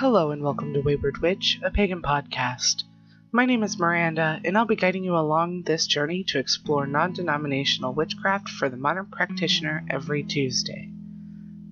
Hello and welcome to Wayward Witch, a pagan podcast. My name is Miranda, and I'll be guiding you along this journey to explore non denominational witchcraft for the modern practitioner every Tuesday.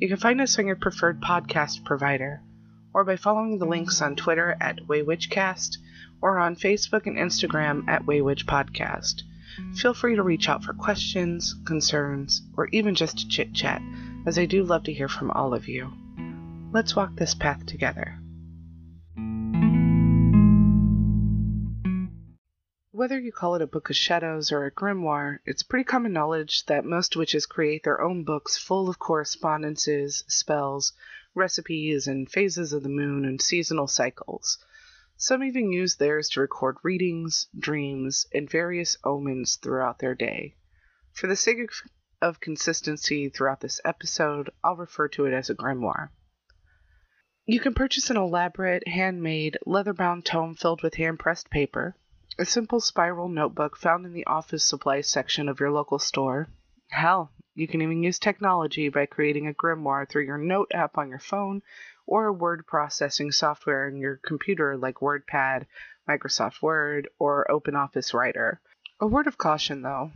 You can find us on your preferred podcast provider, or by following the links on Twitter at Waywitchcast or on Facebook and Instagram at Waywitch Podcast. Feel free to reach out for questions, concerns, or even just to chit chat, as I do love to hear from all of you. Let's walk this path together. Whether you call it a book of shadows or a grimoire, it's pretty common knowledge that most witches create their own books full of correspondences, spells, recipes, and phases of the moon and seasonal cycles. Some even use theirs to record readings, dreams, and various omens throughout their day. For the sake of consistency throughout this episode, I'll refer to it as a grimoire. You can purchase an elaborate, handmade, leather bound tome filled with hand pressed paper, a simple spiral notebook found in the office supplies section of your local store. Hell, you can even use technology by creating a grimoire through your note app on your phone or a word processing software on your computer like WordPad, Microsoft Word, or OpenOffice Writer. A word of caution though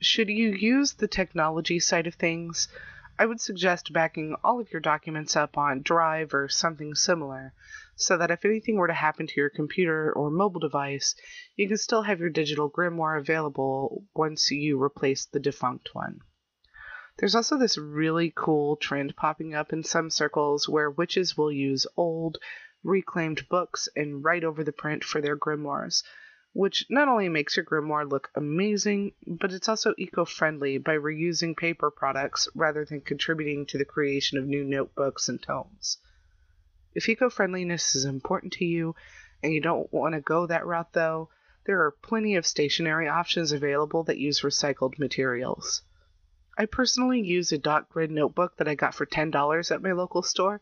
should you use the technology side of things, I would suggest backing all of your documents up on Drive or something similar, so that if anything were to happen to your computer or mobile device, you can still have your digital grimoire available once you replace the defunct one. There's also this really cool trend popping up in some circles where witches will use old, reclaimed books and write over the print for their grimoires which not only makes your grimoire look amazing, but it's also eco friendly by reusing paper products rather than contributing to the creation of new notebooks and tomes. If eco friendliness is important to you and you don't want to go that route, though, there are plenty of stationery options available that use recycled materials. I personally use a dot grid notebook that I got for $10 at my local store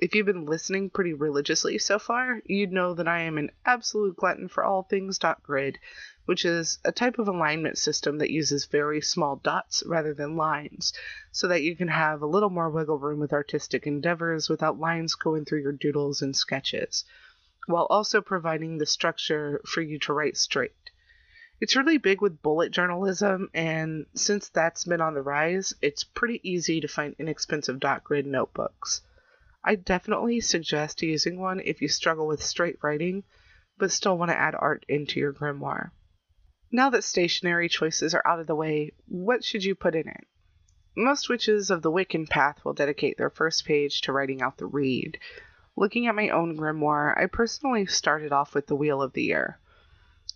if you've been listening pretty religiously so far, you'd know that I am an absolute glutton for all things dot grid, which is a type of alignment system that uses very small dots rather than lines, so that you can have a little more wiggle room with artistic endeavors without lines going through your doodles and sketches, while also providing the structure for you to write straight. It's really big with bullet journalism, and since that's been on the rise, it's pretty easy to find inexpensive dot grid notebooks. I definitely suggest using one if you struggle with straight writing, but still want to add art into your grimoire. Now that stationery choices are out of the way, what should you put in it? Most witches of the Wiccan path will dedicate their first page to writing out the Rede. Looking at my own grimoire, I personally started off with the Wheel of the Year.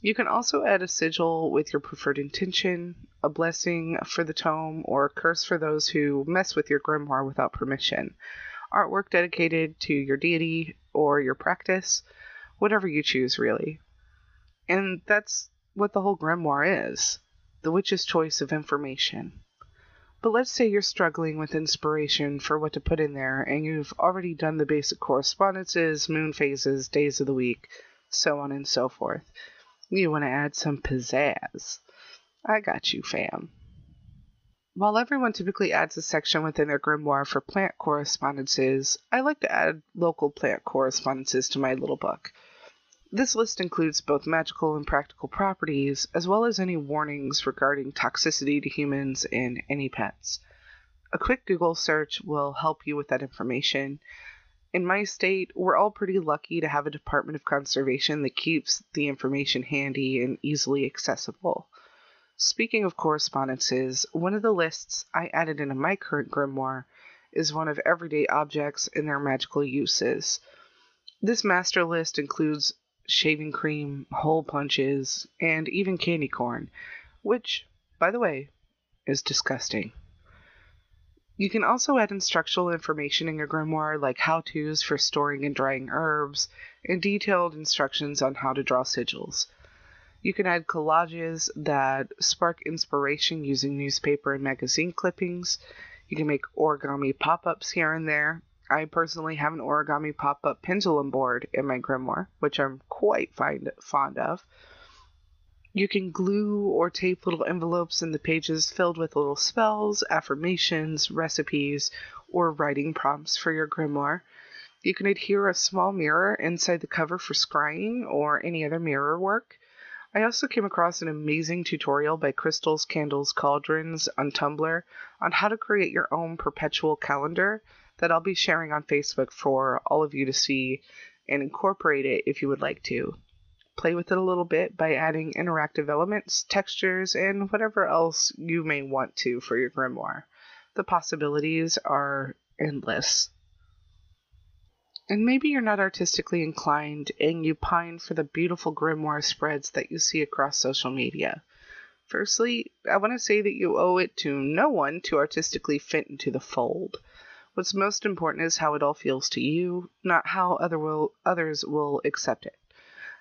You can also add a sigil with your preferred intention, a blessing for the tome, or a curse for those who mess with your grimoire without permission artwork dedicated to your deity or your practice, whatever you choose, really. And that's what the whole grimoire is the witch's choice of information. But let's say you're struggling with inspiration for what to put in there, and you've already done the basic correspondences, moon phases, days of the week, so on and so forth. You want to add some pizzazz. I got you, fam. While everyone typically adds a section within their grimoire for plant correspondences, I like to add local plant correspondences to my little book. This list includes both magical and practical properties, as well as any warnings regarding toxicity to humans and any pets. A quick Google search will help you with that information. In my state, we're all pretty lucky to have a Department of Conservation that keeps the information handy and easily accessible. Speaking of correspondences, one of the lists I added into my current grimoire is one of everyday objects and their magical uses. This master list includes shaving cream, hole punches, and even candy corn, which, by the way, is disgusting. You can also add instructional information in your grimoire like how to's for storing and drying herbs, and detailed instructions on how to draw sigils. You can add collages that spark inspiration using newspaper and magazine clippings. You can make origami pop ups here and there. I personally have an origami pop up pendulum board in my grimoire, which I'm quite find, fond of. You can glue or tape little envelopes in the pages filled with little spells, affirmations, recipes, or writing prompts for your grimoire. You can adhere a small mirror inside the cover for scrying or any other mirror work. I also came across an amazing tutorial by Crystals Candles Cauldrons on Tumblr on how to create your own perpetual calendar that I'll be sharing on Facebook for all of you to see and incorporate it if you would like to. Play with it a little bit by adding interactive elements, textures, and whatever else you may want to for your grimoire. The possibilities are endless. And maybe you're not artistically inclined and you pine for the beautiful grimoire spreads that you see across social media. Firstly, I want to say that you owe it to no one to artistically fit into the fold. What's most important is how it all feels to you, not how other will, others will accept it.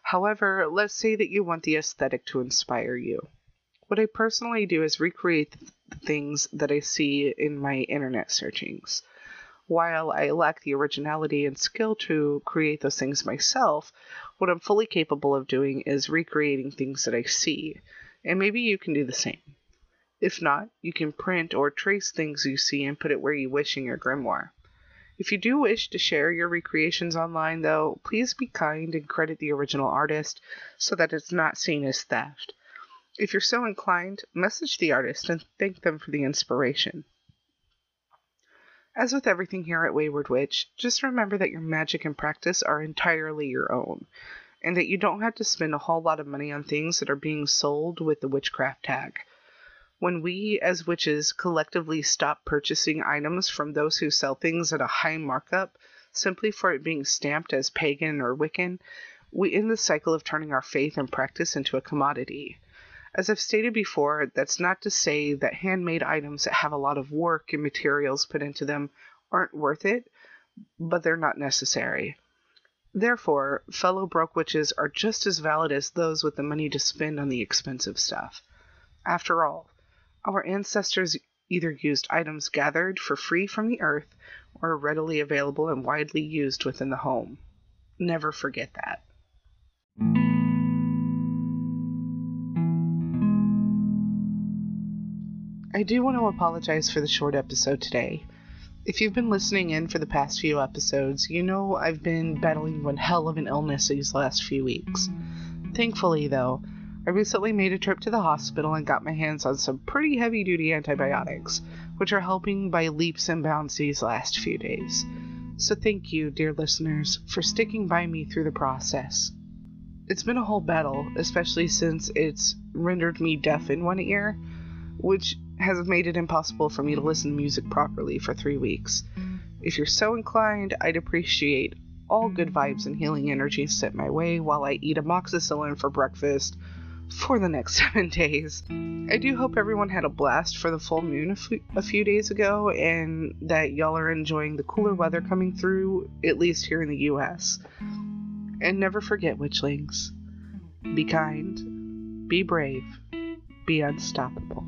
However, let's say that you want the aesthetic to inspire you. What I personally do is recreate the things that I see in my internet searchings while I lack the originality and skill to create those things myself, what I'm fully capable of doing is recreating things that I see. And maybe you can do the same. If not, you can print or trace things you see and put it where you wish in your grimoire. If you do wish to share your recreations online, though, please be kind and credit the original artist so that it's not seen as theft. If you're so inclined, message the artist and thank them for the inspiration. As with everything here at Wayward Witch, just remember that your magic and practice are entirely your own, and that you don't have to spend a whole lot of money on things that are being sold with the witchcraft tag. When we, as witches, collectively stop purchasing items from those who sell things at a high markup simply for it being stamped as pagan or Wiccan, we end the cycle of turning our faith and practice into a commodity. As I've stated before, that's not to say that handmade items that have a lot of work and materials put into them aren't worth it, but they're not necessary. Therefore, fellow broke witches are just as valid as those with the money to spend on the expensive stuff. After all, our ancestors either used items gathered for free from the earth or readily available and widely used within the home. Never forget that. I do want to apologize for the short episode today. If you've been listening in for the past few episodes, you know I've been battling one hell of an illness these last few weeks. Thankfully, though, I recently made a trip to the hospital and got my hands on some pretty heavy duty antibiotics, which are helping by leaps and bounds these last few days. So thank you, dear listeners, for sticking by me through the process. It's been a whole battle, especially since it's rendered me deaf in one ear, which has made it impossible for me to listen to music properly for three weeks. If you're so inclined, I'd appreciate all good vibes and healing energy sent my way while I eat amoxicillin for breakfast for the next seven days. I do hope everyone had a blast for the full moon a, f- a few days ago and that y'all are enjoying the cooler weather coming through, at least here in the US. And never forget, witchlings be kind, be brave, be unstoppable.